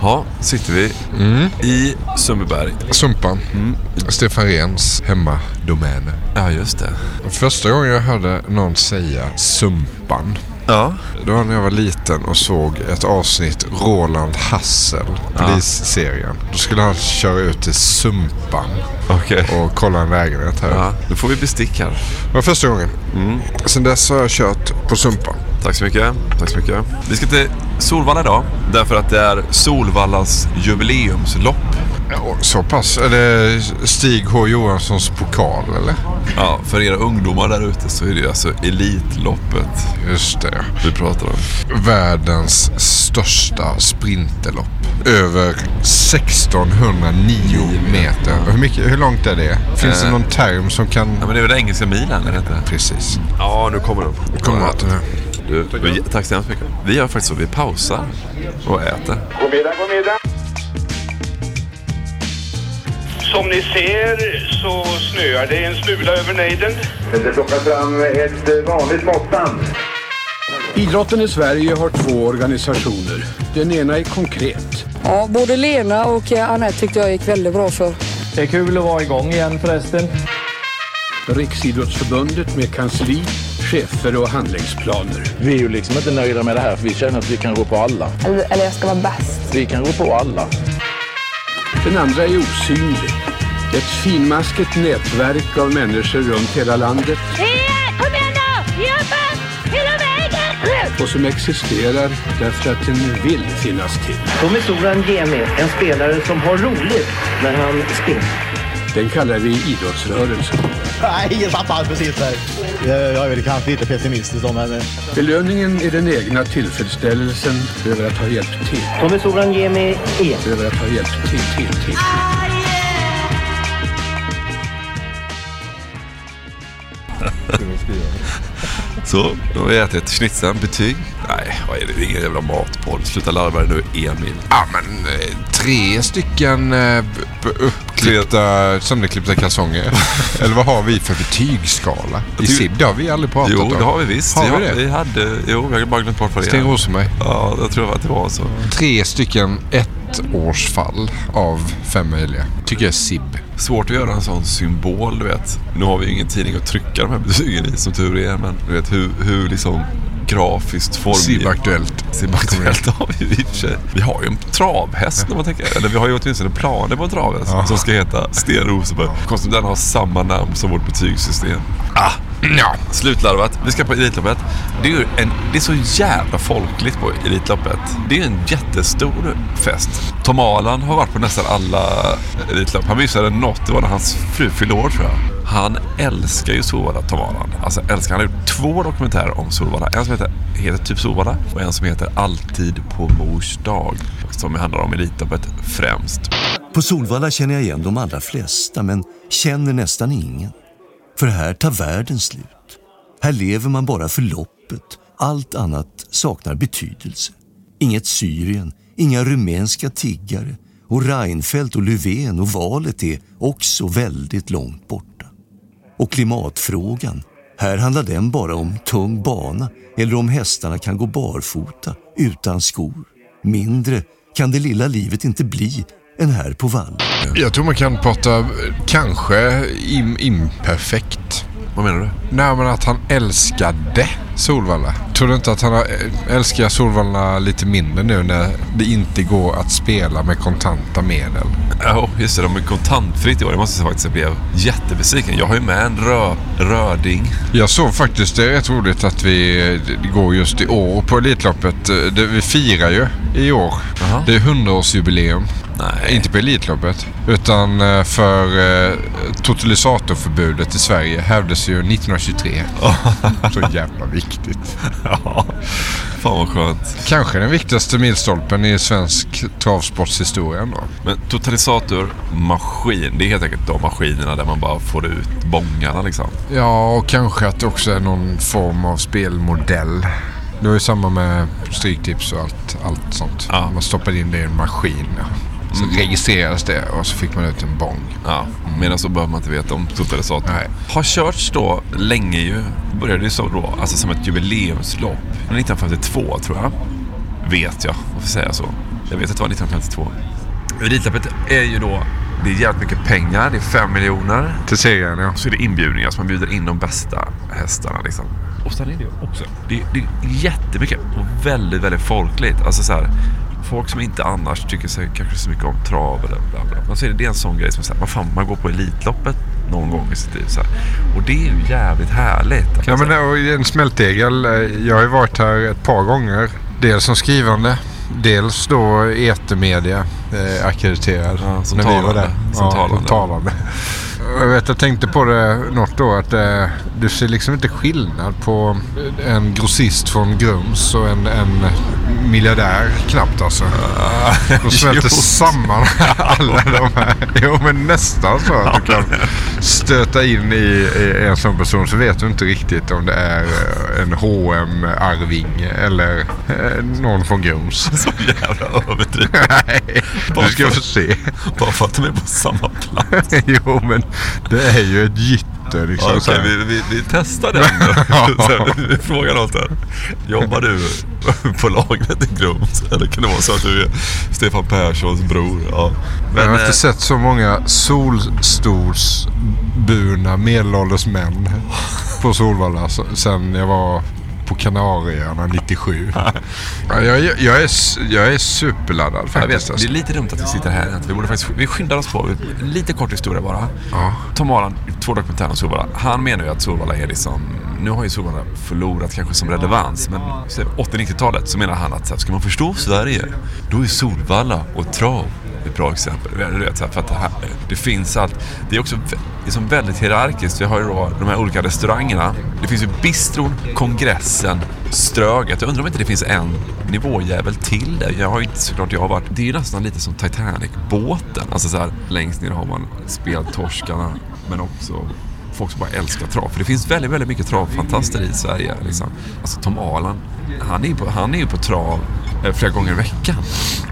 Ja, sitter vi i Sundbyberg. Sumpan. Stefan Rens hemmadomäner. Ja, just det. Första gången jag hörde någon säga Sumpan. Ja, Det var när jag var liten och såg ett avsnitt Roland Hassel, polisserien. Då skulle han köra ut till Sumpan okej. och kolla en lägenhet här. Ja, då får vi bestick här. Det var första gången. Sen dess har jag kört på Sumpan. Tack så mycket. Tack så mycket. Vi ska till Solvalla idag. Därför att det är Solvallas jubileumslopp. Ja, så pass. Är det Stig H Johanssons pokal eller? Ja, för era ungdomar där ute så är det alltså Elitloppet Just det. vi pratar om. Världens största sprinterlopp. Över 1609 meter. Hur, mycket, hur långt är det? Finns det Eh. någon term som kan... Ja, men det är väl den engelska milen, det inte? Precis. Ja, nu kommer de. Kommer att den här. Du, vi- tack så hemskt mycket. Vi gör faktiskt så, vi pausar och äter. God middag, god middag. Som ni ser så snöar det en smula över nejden. Det plockar fram ett vanligt måttband. Idrotten i Sverige har två organisationer. Den ena är konkret. Ja, både Lena och eh, Anette tyckte jag gick väldigt bra för. Det är kul att vara igång igen förresten. Riksidrottsförbundet med kansli, chefer och handlingsplaner. Vi är ju liksom inte nöjda med det här för vi känner att vi kan gå på alla. Eller, eller jag ska vara bäst. Vi kan gå på alla. Den andra är osynlig. Ett finmaskigt nätverk av människor runt hela landet Kom igen då! Ge upp! Hela vägen! och som existerar därför att den vill finnas till. Tommy Soran Gemi, en spelare som har roligt när han springer. Den kallar vi idrottsrörelsen. Nej, jag tappade precis där. Jag är väl kanske lite pessimistisk då, men... Belöningen är den egna tillfredsställelsen över att ha hjälpt till. Tommy Soran Gemi är. Över att ha hjälpt till, till, till. Så, då har vi ätit schnitzeln. Betyg? Nej, vad är det? Det är ingen jävla matpodd. Sluta larva dig nu, Emil. Ja, men eh, tre stycken eh, b- uppklippta, sönderklippta kalsonger. Eller vad har vi för betygsskala? I tycker- SID har vi aldrig pratat Jo, om. det har vi visst. Har vi ja, det? Vi hade, jo, jag har bara glömt bort vad det Sten är. Rosenberg. Ja, jag tror att det var så. Tre stycken ettårsfall av fem möjliga. Tycker jag är SIB. Svårt att göra en sån symbol, du vet. Nu har vi ju ingen tidning att trycka de här betygen i, som tur är. Men du vet hur, hur liksom grafiskt Aktuellt. SIB Aktuellt har vi i och för sig. Vi har ju en travhäst om man tänker. Eller vi har ju åtminstone planer på en travhäst Ja. som ska heta Sten Rosenberg. Konstigt den har samma namn som vårt betygssystem. Ah, Ja. Slutlarvat. Vi ska på Elitloppet. Det är, en, det är så jävla folkligt på Elitloppet. Det är en jättestor fest. Tom Alan har varit på nästan alla Elitlopp. Han missade något. Det var när hans fru fyllde år tror jag. Han älskar ju Solvalla, Tom Alan. Alltså älskar. Han har gjort två dokumentärer om Solvalla. En som heter, heter typ Solvalla och en som heter Alltid på mors dag. Som handlar om Elitloppet främst. På Solvalla känner jag igen de allra flesta, men känner nästan ingen. För här tar världen slut. Här lever man bara för loppet. Allt annat saknar betydelse. Inget Syrien, inga rumänska tiggare och Reinfeldt och Löfven och valet är också väldigt långt borta. Och klimatfrågan, här handlar den bara om tung bana eller om hästarna kan gå barfota utan skor. Mindre kan det lilla livet inte bli än här på Vall. Jag tror man kan prata eh, kanske im imperfekt. Vad menar du? Nej men att han älskade Solvalla. Tror du inte att han eh, älskar Solvalla lite mindre nu när det inte går att spela med kontanta medel? Ja, just det. De är kontantfritt i år. Jag måste säga faktiskt att jag blev jättebesviken. Jag har ju med en rö, röding. Jag såg faktiskt, det är rätt roligt att vi det går just i år på Elitloppet. Eh, Det, vi firar ju i år. Det är 100-årsjubileum. Nej. Inte på Elitloppet. Utan eh, för eh, totalisatorförbudet i Sverige hävdes ju 1923. Så jävla viktigt. Ja, fan vad skönt. Kanske den viktigaste milstolpen i svensk travsportshistoria ändå. Men totalisatormaskin, det är helt enkelt de maskinerna där man bara får ut bångarna liksom. Ja, och kanske att det också är någon form av spelmodell. Det var ju samma med stryktips och allt, allt sånt. Ja. Man stoppade in det i en maskin. Ja. Så registrerades det och så fick man ut en bång. Ja, medan så behöver man inte veta om totalisator. Nej. Har körts då länge ju. Började ju så då, alltså som ett jubileumslopp. 1952 tror jag. Vet jag, varför säga så? Jag vet att det var 1952. Elitloppet är ju då, det är jävligt mycket pengar. Det är 5 miljoner. Till serien ja. Så är det inbjudningar, så man bjuder in de bästa hästarna liksom. Och sen är det också, det, det är jättemycket och väldigt, väldigt folkligt. Alltså så här, folk som inte annars tycker sig kanske så mycket om trav eller bla bla. Men så är det, det är en sån grej som här, vad fan, man går på Elitloppet någon gång i sitt liv. Så här. Och det är ju jävligt härligt. Ja men det är en smältdegel. eh, Jag har ju varit här ett par gånger. Dels som skrivande. Dels då etermedia eh, akkrediterad. Ja, som när vi var talande. där. Som ja, talande. Som talande. Jag vet, jag tänkte på det något då att eh, du ser liksom inte skillnad på en grossist från Grums och en, en miljardär knappt alltså. De smälter jo. samman alla de här. Jo men nästan så att du kan stöta in i, i en sån person så vet du inte riktigt om det är eh, en hm arving eller eh, någon från Grums. Så jävla överdrivet. Nej, du ska få se. Bara för att de är på samma plats. jo men det är ju ett gytter liksom. Okej, så här. vi, vi, vi testar den. Här, vi frågar något där. Jobbar du på lagret i Grums? Eller kan det vara så att du är Stefan Perssons bror? Ja. jag har eh, inte sett så många solstolsburna medelålders män på Solvalla sen jag var på Kanarieöarna 97. Ja, jag, jag, jag, är, jag är superladdad faktiskt. vet, det alltså. är lite dumt att vi sitter här. Vi, borde faktiskt, vi skyndar oss på. Lite kort historia bara. Ja. Tom Aran, två dokumentärer om Solvalla. Han menar ju att Solvalla är liksom... Nu har ju Solvalla förlorat kanske som relevans, men så 80-90-talet så menar han att så här, ska man förstå Sverige, då är Solvalla och trav ett bra exempel. Du vet, så här, för att det, här, det finns allt. Det är också liksom väldigt hierarkiskt. Vi har ju då de här olika restaurangerna. Det finns ju bistron, kongressen, Ströget. Jag undrar om inte det finns en nivåjävel till där. Jag har ju inte såklart jag har varit. Det är ju nästan lite som Titanic-båten. Alltså så här, längst ner har man speltorskarna men också folk som bara älskar trav. För det finns väldigt, väldigt mycket travfantaster i Sverige. Liksom. Alltså Tom Alan, han är ju på, han är ju på trav eh, flera gånger i veckan.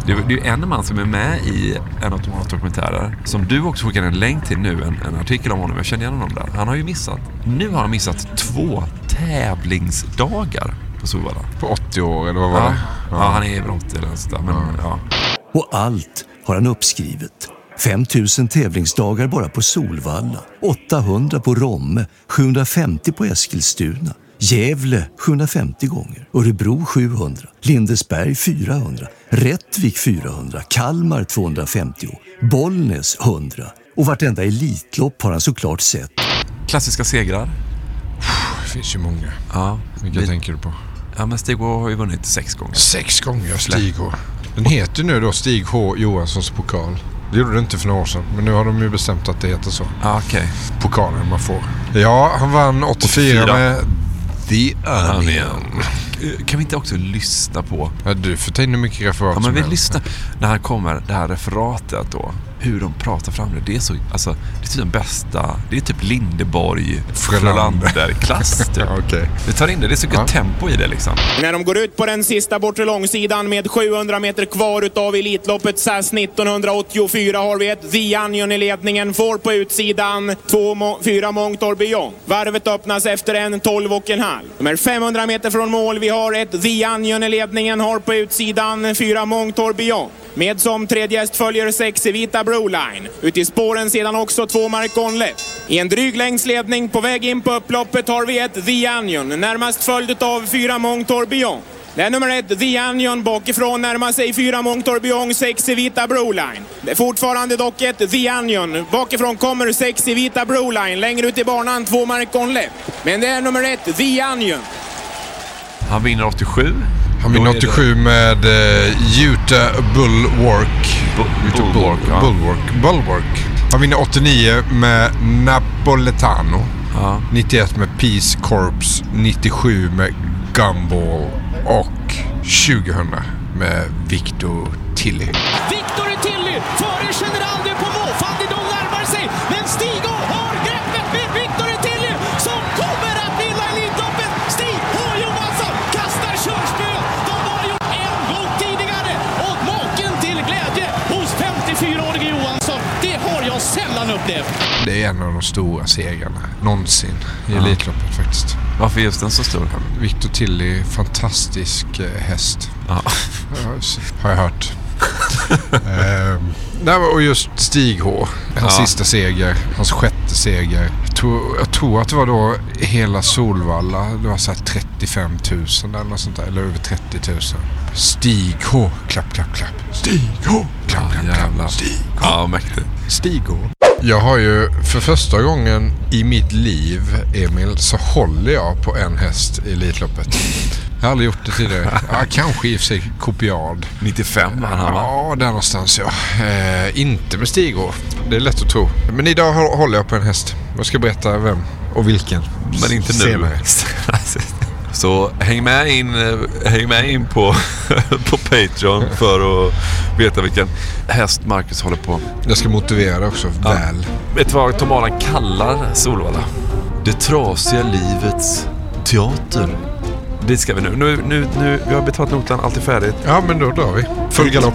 Det är det är ju en man som är med i en av Tom Alans dokumentärer som du också skickade en länk till nu, en, en artikel om honom. Jag känner igen honom där. Han har ju missat, nu har han missat två tävlingsdagar på Solvalla. På 80 år eller vad var Ja, det? ja. han är väl 80 eller något sånt där. Men, ja. Och allt har han uppskrivet. 5 000 tävlingsdagar bara på Solvalla, 800 på Romme, 750 på Eskilstuna, Gävle 750 gånger, Örebro 700, Lindesberg 400, Rättvik 400, Kalmar 250, Bollnäs 100 och vartenda Elitlopp har han såklart sett. Klassiska segrar. Det finns ju många. Ja, Vilka vi- tänker du på? ja men Stig H har ju vunnit sex gånger. Sex gånger Stig H. Den heter nu då Stig H Johanssons pokal. Det gjorde det inte för några år sedan. Men nu har de ju bestämt att det heter så. Ja, okej. Pokalen man får. Ja, han vann 84, 84. med The Onion. Eh, kan vi inte också lyssna på... Ja, du får ta in hur mycket referat Ja, men som vi helst. lyssnar. När han kommer, det här referatet då. Hur de pratar fram det. Det är så, alltså, det är typ den bästa. Det är typ Lindeborg, Frölander. Frölander-klass typ. Ja, okej. Vi tar in det. Det är så gött tempo i det liksom. När de går ut på den sista bortre långsidan med 700 meter kvar utav Elitloppet SAS 1984 har vi ett The Onion i ledningen. Får på utsidan två må fyra Montor Beyond. Varvet öppnas efter en 12 och en halv. De är 500 meter från mål. Vi har ett The Onion i ledningen. Har på utsidan fyra Montor Beyond. Med som tredje häst följer sex vita Broline. Ut i spåren sedan också två Mark Onlet. I en dryg längdsledning på väg in på upploppet har vi ett The Onion. Närmast följd av fyra Montor Beyond. Det är nummer ett, The Onion. Bakifrån närmar sig fyra Montor Beyond, sex vita Broline. Det är fortfarande dock ett The Onion. Bakifrån kommer sex vita Broline. Längre ut i banan två Mark Onlet. Men det är nummer ett, The Onion. Han vinner 87. Han vinner är det- 87 med uh, Utah Bulwark. Utah Bulwark, ja. Bulwark. Bulwark. Han vinner 89 med Napoletano. 91 med Peace Corps. 97 med Gumball. Och 2000 med Victor Tilly. Victor Tilly Det är en av de stora segrarna någonsin i Ja. Elitloppet faktiskt. Varför är just den så stor? Victor Tilly, fantastisk eh, häst. Ja. Har jag hört. ehm, och just Stig H. Hans Ja. sista seger. Hans sjätte seger. Jag tror, jag tror att det var då hela Solvalla. Det var så här 35 000 eller något sånt där. Eller över 30 000. Stig H. Klapp, klapp, klapp. Stig H. Klapp, klapp, klapp. Stig H. Ja, mäktigt. Stig H. Jag har ju för första gången i mitt liv, Emil, så håller jag på en häst i Elitloppet. Jag har aldrig gjort det tidigare. Ja, kanske i och för sig kopiad. 95 vann han va? Ja, där någonstans ja. Eh, inte med Stig H. Det är lätt att tro. Men idag hå- håller jag på en häst. Jag ska berätta vem och vilken. Men inte nu. Senare. Så häng med in, eh, häng med in på, på Patreon för att veta vilken häst Marcus håller på. Jag ska motivera också väl. Vet du vad Tom Alan kallar Solvalla? Det trasiga livets teater. Det ska vi nu. Nu, nu, nu vi har betalat notan, allt är färdigt. Ja, men då drar vi. Full galopp.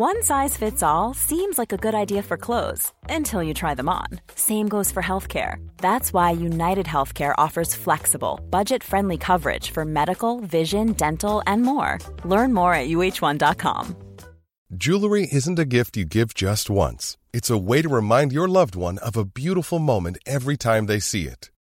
One size fits all seems like a good idea for clothes until you try them on. Same goes for healthcare. That's why United Healthcare offers flexible, budget friendly coverage for medical, vision, dental, and more. Learn more at uh1.com. Jewelry isn't a gift you give just once. It's a way to remind your loved one of a beautiful moment every time they see it.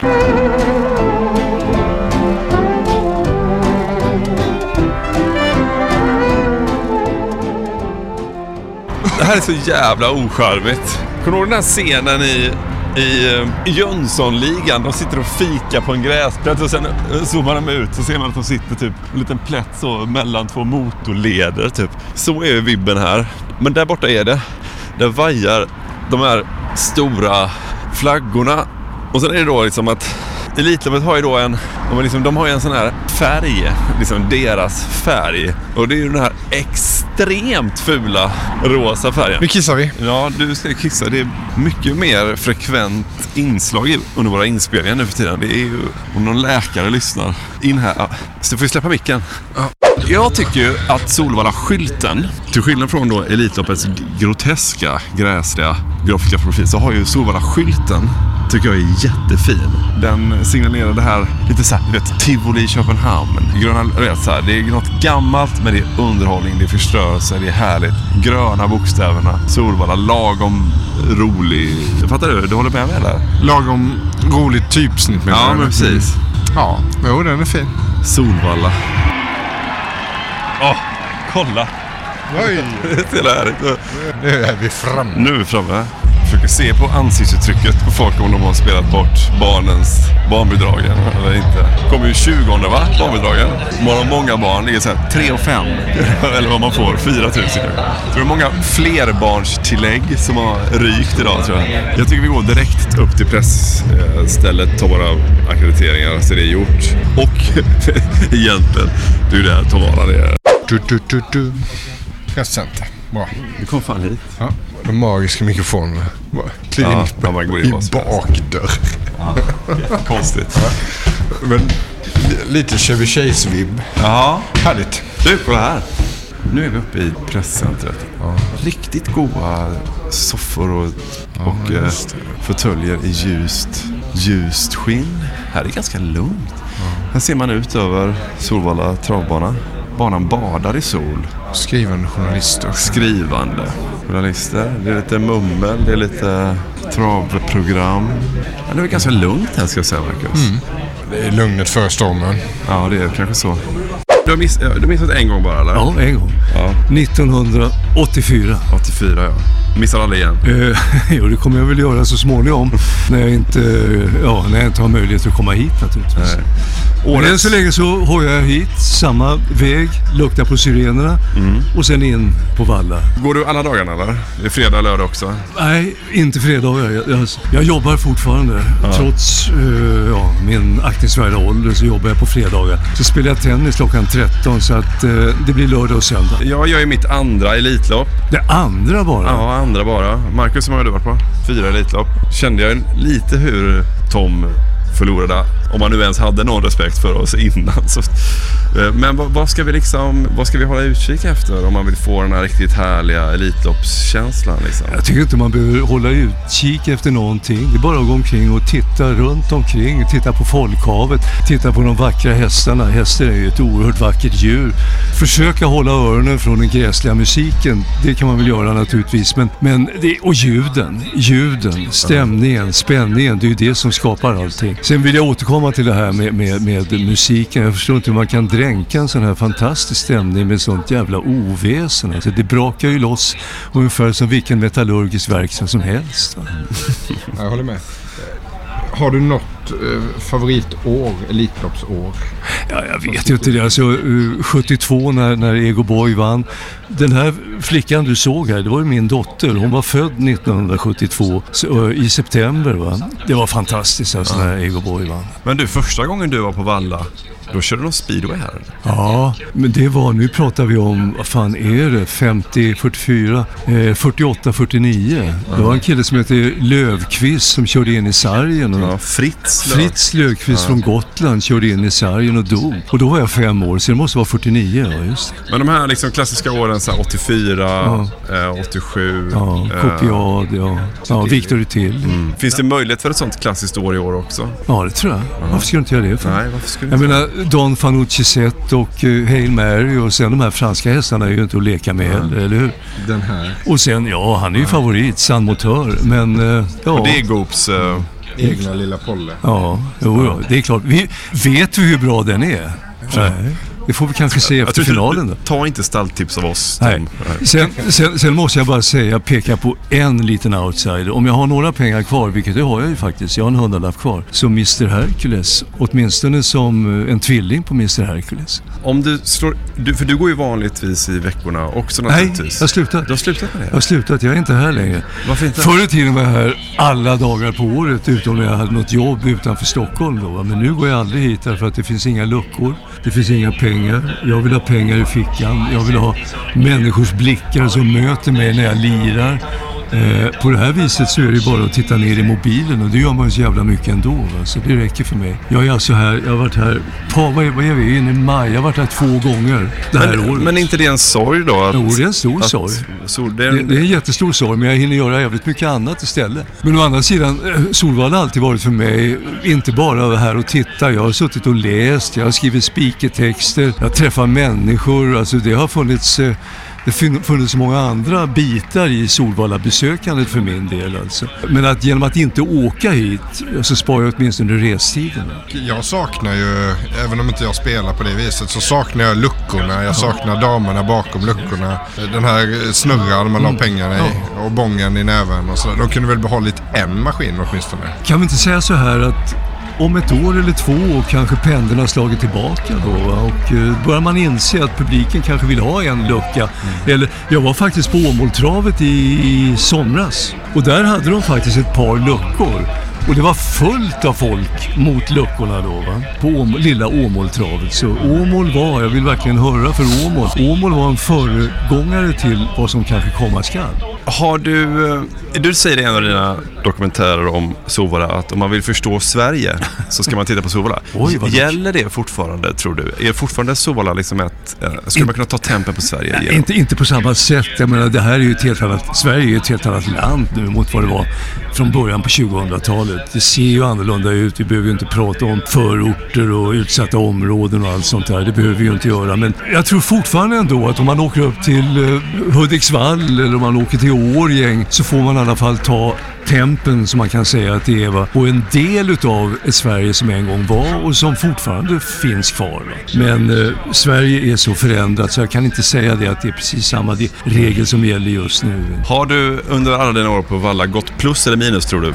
Det här är så jävla ocharmigt. Kommer du ihåg den här scenen i, eh, i Jönssonligan? De sitter och fikar på en gräsplätt och sen eh, zoomar de ut så ser man att de sitter typ en liten plätt så mellan två motorleder typ. Så är vibben här. Men där borta är det. Där vajar de här stora flaggorna. Och sen är det då liksom att Elitloppet har ju då en, de, liksom, de har ju en sån här färg, liksom deras färg. Och det är ju den här extremt fula rosa färgen. Nu kissar vi. Ja, du ska kissa. Det är mycket mer frekvent inslag under våra inspelningar nu för tiden. Det är ju om någon läkare lyssnar in här. Ja, Så får vi släppa micken. Jag tycker ju att Solvalla-skylten, till skillnad från då Elitloppets groteska, gräsliga grafiska profil, så har ju Solvalla-skylten tycker jag är jättefin. Den signalerar det här lite såhär, du vet, tivoli i Köpenhamn. Gröna, vet, så här, det är något gammalt men det är underhållning, det är förstörelse, det är härligt. Gröna bokstäverna, Solvalla, lagom rolig. Fattar du? Du håller med mig eller? Lagom roligt typsnitt menar Ja, men precis. Ja, jo den är fin. Solvalla. Åh, kolla! Oj! Det är så härligt. Nu är vi framme. Nu är vi framme. Försöker se på ansiktsuttrycket på folk om de har spelat bort barnens barnbidragen eller inte. kommer ju 20 va? Barnbidragen. Man har många barn. Det är så här 3 och 5. eller vad man får. 4 000 kanske. Det är många flerbarnstillägg som har rykt idag tror jag. Jag tycker vi går direkt upp till pressstället, tar våra akkrediteringar så det är gjort. Och egentligen, det är ju där Tomala är. Du, du, du, du. Presscenter. Bra. Du kom fan hit. Ja, de magiska mikrofonerna. Bara Kliv Ja, ja, in i bakdörr. Konstigt. Men li- lite Chevy Chase-vibb. Ja. Härligt. Du, kolla här. Nu är vi uppe i presscentret. Riktigt goda soffor och, och eh, fåtöljer i ljust, ljust skinn. Här är det ganska lugnt. Här ser man ut över Solvalla travbana. Banan badar i sol. Skrivande journalister. Skrivande journalister. Det är lite mummel, det är lite travprogram. Ja, det är ganska lugnt här ska jag säga Marcus. Mm. Det är lugnet före stormen. Ja, det är kanske så. Du har, miss, du har missat en gång bara eller? Ja, en gång. Ja. 1984. 84 ja. Missar aldrig igen. Eh, jo, det kommer jag väl göra så småningom. när, jag inte, ja, när jag inte har möjlighet att komma hit naturligtvis. Men än så länge så hojar jag hit, samma väg, luktar på sirenerna och sen in på Valla. Går du alla dagarna eller? Det är fredag lördag också? Nej, inte fredagar. Jag, jag, jag jobbar fortfarande. Trots eh, ja, min aktningsvärda ålder så jobbar jag på fredagar. Så spelar jag tennis klockan 13 så att eh, det blir lördag och söndag. Jag gör ju mitt andra Elitlopp. Det andra bara? Ja, andra bara. Marcus, hur många har du varit på? Fyra Elitlopp. Kände jag lite hur Tom förlorade, om man nu ens hade någon respekt för oss innan. Så, eh, men vad, vad, ska vi liksom, vad ska vi hålla utkik efter om man vill få den här riktigt härliga Elitloppskänslan? Liksom? Jag tycker inte man behöver hålla utkik efter någonting. Det är bara att gå omkring och titta runt omkring. Titta på folkhavet, titta på de vackra hästarna. Hästar är ju ett oerhört vackert djur. Försöka hålla öronen från den gräsliga musiken. Det kan man väl göra naturligtvis. Men, men det, och ljuden, ljuden, stämningen, spänningen. Det är ju det som skapar allting. Sen vill jag återkomma till det här med, med, med musiken. Jag förstår inte hur man kan dränka en sån här fantastisk stämning med sånt jävla oväsen. Alltså det brakar ju loss ungefär som vilken metallurgisk verkstad som helst. Jag håller med. Har du något eh, favoritår, Elitloppsår? Ja, jag vet ju inte det. Alltså, eh, 72 när, när Ego Boy vann. Den här flickan du såg här, det var ju min dotter. Hon var född 1972 så, eh, i september. Va? Det var fantastiskt alltså, när Ego Boy vann. Men du, första gången du var på Valla, då körde de speedway här? Ja, men det var, nu pratar vi om, vad fan är det, 50, 44, eh, 48, 49. Det var en kille som hette Lövqvist som körde in i sargen. Och Ja, Fritz Löv- Fritz Löfqvist Ja. från Gotland körde in i sargen och dog. Och då var jag fem år, så det måste vara 49, ja just. Men de här liksom klassiska åren, så här 84, eh, 87. Ja, eh, Copiad, ja. Ja, Victor till. Mm. Finns det möjlighet för ett sånt klassiskt år i år också? Ja, det tror jag. Varför skulle inte göra det för? Nej, varför skulle Jag inte menar, Don Fanucci Zet och uh, Hail Mary och sen de här franska hästarna är ju inte att leka med heller, eller hur? Den här. Och sen, ja, han är ju favorit, San Motör, men uh, ja. Och det är Goops... eh, Egna lilla Polle. Ja, jo, det är klart. Vi, vet vi hur bra den är? Nej. Det får vi kanske se efter finalen då. Ta inte stalltips av oss. Nej. Tom. Nej. Sen, sen, sen måste jag bara säga, peka på en liten outsider. Om jag har några pengar kvar, vilket det har jag ju faktiskt, jag har en hundralapp kvar, så Mr Hercules, åtminstone som eh, en tvilling på Mr Hercules. Om du slår... Du, för du går ju vanligtvis i veckorna också Nej, naturligtvis. jag har slutat. Du har slutat med det? Jag har slutat, jag är inte här längre. Varför inte? Förr i tiden var jag här alla dagar på året utom när jag hade något jobb utanför Stockholm. Då. Men nu går jag aldrig hit därför att det finns inga luckor. Det finns inga pengar. Jag vill ha pengar i fickan. Jag vill ha människors blickar som möter mig när jag lirar. Eh, på det här viset så är det bara att titta ner i mobilen och det gör man ju så jävla mycket ändå. Va? Så det räcker för mig. Jag är alltså här, jag har varit här, på, vad, är, vad är vi inne i maj? Jag har varit här två gånger det här men, året. men är inte det en sorg då? Att, Jo, det är en stor att- sorg. Så, det är Det, en, det är en jättestor sorg, men jag hinner göra jävligt mycket annat istället. Men å andra sidan, eh, Solvalla har alltid varit för mig, inte bara här och titta. Jag har suttit och läst, jag har skrivit speakertexter, jag träffar människor. Alltså det har funnits... eh, Det funnits så många andra bitar i Solvalla-besökandet för min del alltså. Men att genom att inte åka hit så sparar jag åtminstone restiden. Jag saknar ju, även om inte jag spelar på det viset, så saknar jag luckorna. Jag saknar damerna bakom luckorna. Den här snurran man la pengarna i och bången i näven och sådär. De kunde väl behållit en maskin åtminstone. Kan vi inte säga så här att om ett år eller två kanske pendeln har slagit tillbaka då och eh, börjar man inse att publiken kanske vill ha en lucka. Eller, jag var faktiskt på Åmåltravet i, i somras och där hade de faktiskt ett par luckor. Och det var fullt av folk mot luckorna då va? På Åm- lilla Åmåltravet. Så Åmål var, jag vill verkligen höra för Åmål. Åmål var en föregångare till vad som kanske komma skall. Har du... eh, Du säger i en av dina dokumentärer om Solvalla att om man vill förstå Sverige så ska man titta på. Oj, vad Gäller det fortfarande, tror du? Är fortfarande Solvalla liksom ett... eh, Skulle man kunna ta tempen på Sverige Nej, inte, inte på samma sätt. Jag menar, det här är ju ett helt annat, Sverige är ett helt annat land nu mot vad det var från början på 2000-talet. Det ser ju annorlunda ut. Vi behöver ju inte prata om förorter och utsatta områden och allt sånt där. Det behöver vi ju inte göra. Men jag tror fortfarande ändå att om man åker upp till eh, Hudiksvall eller om man åker till Årjäng så får man i alla fall ta tempen som man kan säga att det är va? och en del utav ett Sverige som en gång var och som fortfarande finns kvar. Va? Men eh, Sverige är så förändrat så jag kan inte säga det att det är precis samma regel som gäller just nu. Har du under alla dina år på Valla gått plus eller minus, tror du?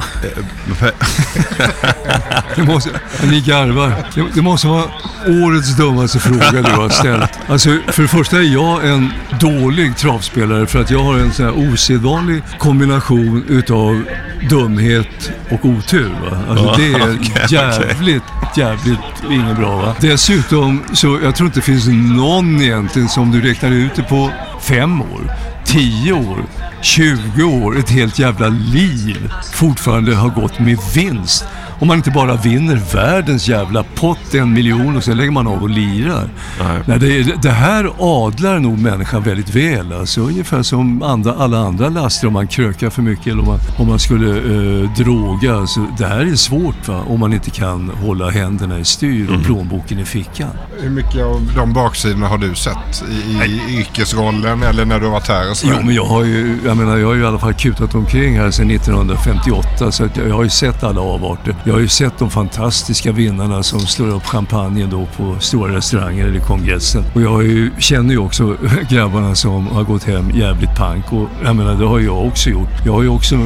Det måste, ni garvar. Det, det måste vara årets dummaste fråga du har ställt. Alltså, för det första är jag en dålig travspelare för att jag har en sån här osedvanlig kombination utav dumhet och otur. Va? Alltså, det är jävligt, jävligt inget bra. Va? Dessutom så jag tror inte det finns någon egentligen som du räknar ut det på fem år, tio år, 20 år, ett helt jävla liv fortfarande har gått med vinst. Om man inte bara vinner världens jävla pott, en miljon och sen lägger man av och lirar. Nej. Nej, det, det här adlar nog människan väldigt väl. Alltså, ungefär som andra, alla andra laster om man krökar för mycket eller om man, om man skulle eh, droga. Alltså, det här är svårt va? om man inte kan hålla händerna i styr och plånboken i fickan. Hur mycket av de baksidorna har du sett i, i yrkesrollen eller när du har varit här och sådär? Jo, men jag har ju, jag menar, jag har ju i alla fall kutat omkring här sedan 1958 så att jag, jag har ju sett alla avarter. Jag har ju sett de fantastiska vinnarna som slår upp champagnen då på stora restauranger eller kongressen. Och jag har ju, känner ju också grabbarna som har gått hem jävligt pank. Och jag menar, det har jag också gjort. Jag har ju också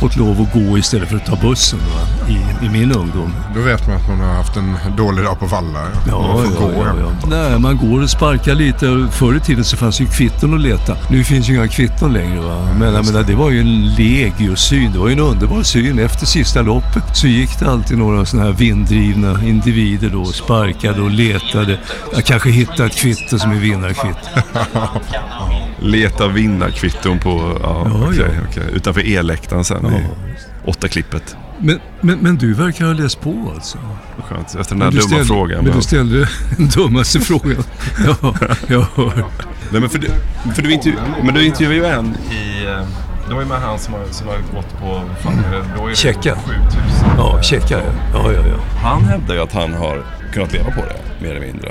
fått lov att gå istället för att ta bussen va? I, i min ungdom. Då vet man att man har haft en dålig dag på Valla. Ja, ja, gå ja, ja. Nej, man går och sparkar lite. Förr i tiden så fanns ju kvitton att leta. Nu finns ju inga kvitton längre. Va? Men jag menar, det var ju en legiosyn. Det var ju en underbar syn. Efter sista loppet så gick det alltid några sådana här vinddrivna individer då och sparkade och letade. Jag kanske hittade ett kvitto som är vinnarkvitto. Leta vinnarkvitton på, ja, Ja, okej, ja. okej. utanför e-läktaren sen i åtta klippet. Men, men, men du verkar ha läst på alltså? Skönt, efter den här dumma ställde- frågan. Men du ställde den dummaste frågan. Ja, jag hör. Nej, men för du, för du, intervju, men du intervjuade ju en i... Det var ju med han som har, som har gått på... Fan, då är det Checka. 7000. Ja, checka ja. Ja, ja, ja. Han hävdar ju att han har kunnat leva på det, mer eller mindre.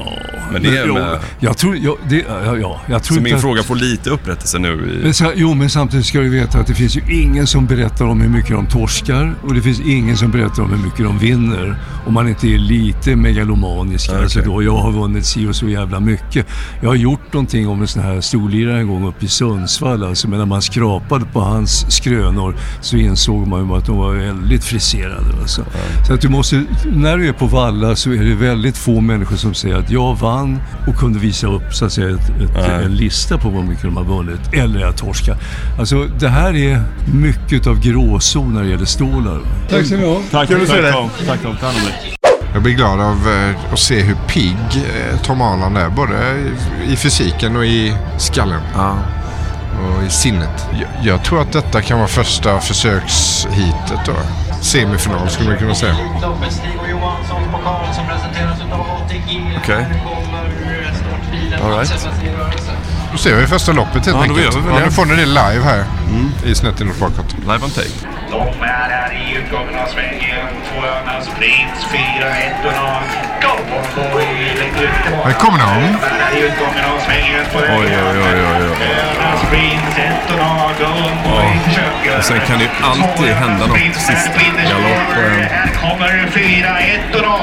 men det är med... Jag tror, ja, det, ja, ja, jag tror Så min att- fråga får lite upprättelse nu i... Men, sa- jo, men samtidigt ska du veta att det finns ju ingen som berättar om hur mycket de torskar och det finns ingen som berättar om hur mycket de vinner. Om man inte är lite megalomanisk. Ja, Alltså då, jag har vunnit si och så jävla mycket. Jag har gjort någonting om en sån här storlirare en gång uppe i Sundsvall. Alltså, men när man skrapade på hans skrönor så insåg man ju att de var väldigt friserade. Alltså. Så att du måste, när du är på Valla så är det väldigt få människor som säger att jag vann och kunde visa upp så att säga, ett, ett, en lista på vad mycket de har vunnit. Eller att torska. Alltså det här är mycket av gråzon när det gäller stålar. Tack så mycket. Tack, Kul att se dig. Tack Tom, ta hand om dig. Jag blir glad av eh, att se hur pigg eh, Tom Arland är. Både i- fysiken och i skallen. Och i sinnet. Jag, jag tror att detta kan vara första försökshitet då. Semifinal skulle man kunna säga. Okej. All right. Då ser vi första loppet helt Ja, enkelt. Ja, nu får ni det live här i snett inåt bakåt. Live on tape. De är här i utgången av svängen. Två Önas fyra ettorna. Go. Här kommer de. De är här i utgången av svängen Oj, oj, oj, oj, oj. Önas Prince, ettorna. Go. Och sen kan det ju alltid hända något sist galopp. eh, Här kommer fyra ettorna.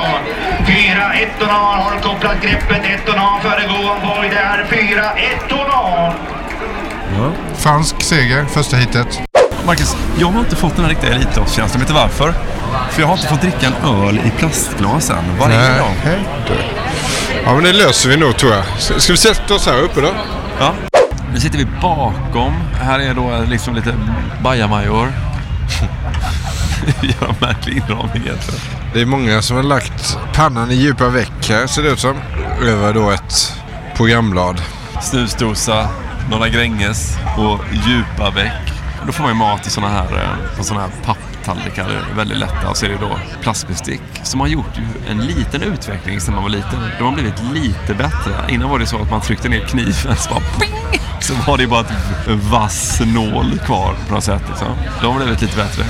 Fyra ettorna har kopplat greppet. Ettorna före Go on boy. Det är fyra ettorna. Fransk seger, första hitet. Marcus, jag har inte fått den här riktiga Elitloppskänslan. Vet du varför? För jag har inte fått dricka en öl i plastglas än. Var är de? Nej, du. Ja, men det löser vi nog tror jag. Ska vi sätta oss här uppe då? Ja. Nu sitter vi bakom. Här är då liksom lite bajamajor. Gör märklig inramning egentligen. Det är många som har lagt pannan i djupa veck här ser det ut som. Över då ett programblad. Snusdosa, några Gränges och djupa väck. Då får man ju mat i såna här, eh, på såna här papper tallrikar är väldigt lätta. Och så är det då plastbestick. Som har gjort en liten utveckling sedan man var liten. De har blivit lite bättre. Innan var det så att man tryckte ner kniven så bara ping! Så var det bara en vass nål kvar på något sätt. Liksom. De har blivit lite bättre.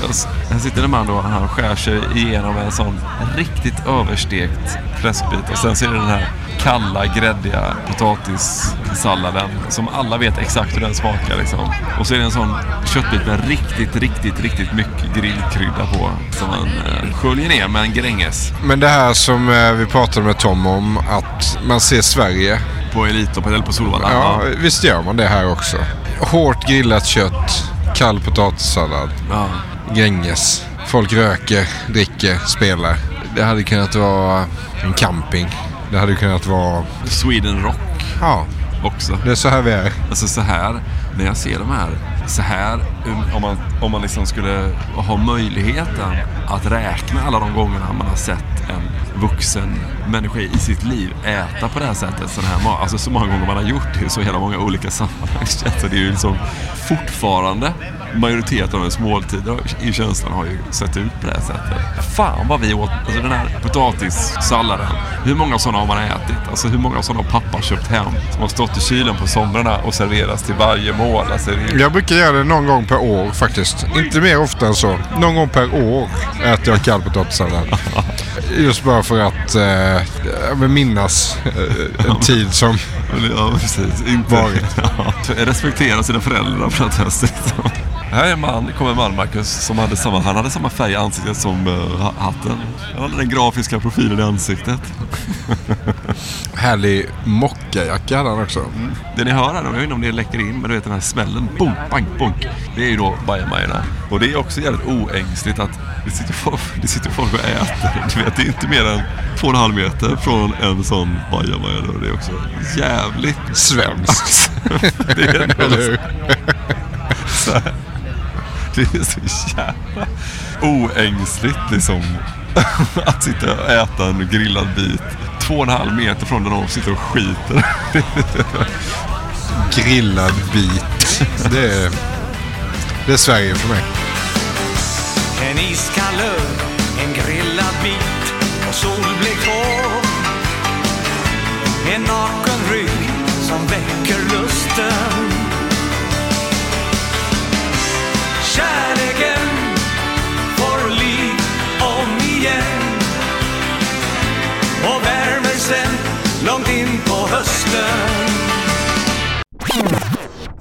Här sitter en man då, och han skär sig igenom en sån riktigt överstekt fläskbit. Och sen så är det den här kalla, gräddiga potatissalladen som alla vet exakt hur den smakar. Liksom. Och så är det en sån köttbit med riktigt, riktigt, riktigt mycket grillkrydda på som man eh, sköljer ner med en Gränges. Men det här som eh, vi pratade med Tom om, att man ser Sverige. På Elitloppet eller på Solvalla? Ja, visst gör man det här också. Hårt grillat kött, kall potatissallad, Ja. Gränges. Folk röker, dricker, spelar. Det hade kunnat vara en camping. Det hade kunnat vara... Sweden Rock Ja, också. det är så här vi är. Alltså så här, när jag ser de här, så här, um, om man, om man liksom skulle ha möjligheten att räkna alla de gångerna man har sett en vuxen människa i sitt liv äta på det här sättet, sån här mat. Alltså så många gånger man har gjort det i så jävla många olika sammanhang. Så det är ju liksom fortfarande majoriteten av ens måltider i känslan har ju sett ut på det här sättet. Fan vad vi åt, alltså den här potatissalladen. Hur många sådana har man ätit? Alltså hur många sådana har pappa köpt hem? Som har stått i kylen på somrarna och serveras till varje mål. Alltså det. Jag brukar göra det någon gång per år faktiskt. Inte mer ofta än så. Någon gång per år äter jag kall potatissallad. Just bara för att eh, minnas eh, en tid som Ja, precis. Inte... varit. Ja, respektera sina föräldrar på något sätt. Här är man, kommer en man Marcus, som hade samma, han hade samma färg i ansiktet som uh, hatten. Han hade den grafiska profilen i ansiktet. Härlig mockajacka hade han också. Mm. Det ni hör här, jag vet inte om det läcker in, men du vet den här smällen. Boom, bang, bonk. Det är ju då bajamajorna. Och det är också jävligt oängsligt att det sitter folk, det sitter folk och äter. Du vet, det är inte mer än två och en halv meter från en sån bajamaja. Det är också jävligt svenskt. det är Eller det är så jävla oängsligt liksom. Att sitta och äta en grillad bit två och en halv meter från där någon sitter och skiter. grillad bit. Det är, det är Sverige för mig. En iskall öl, en grillad bit och solblekt hår. En naken rygg som väcker lusten. Kärleken får liv om igen och värmer sen långt in på hösten.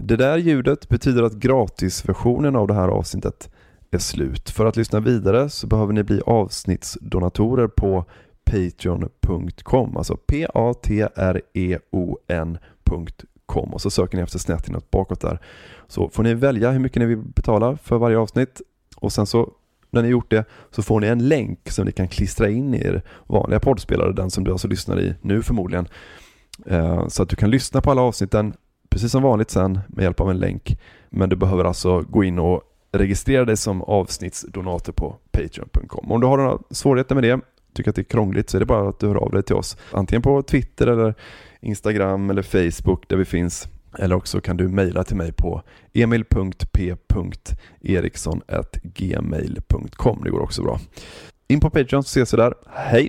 Det där ljudet betyder att gratisversionen av det här avsnittet är slut. För att lyssna vidare så behöver ni bli avsnittsdonatorer på patreon.com, alltså p-a-t-r-e-o-n.com och så söker ni efter snett inåt bakåt där. Så får ni välja hur mycket ni vill betala för varje avsnitt och sen så när ni gjort det så får ni en länk som ni kan klistra in i er vanliga poddspelare, den som du alltså lyssnar i nu förmodligen. Eh, så att du kan lyssna på alla avsnitten precis som vanligt sen med hjälp av en länk. Men du behöver alltså gå in och registrera dig som avsnittsdonator på Patreon.com. Om du har några svårigheter med det, tycker att det är krångligt, så är det bara att du hör av dig till oss. Antingen på Twitter eller Instagram eller Facebook där vi finns. Eller också kan du mejla till mig på emil.p.eriksson.gmail.com. Det går också bra. In på Patreon så ses vi där. Hej!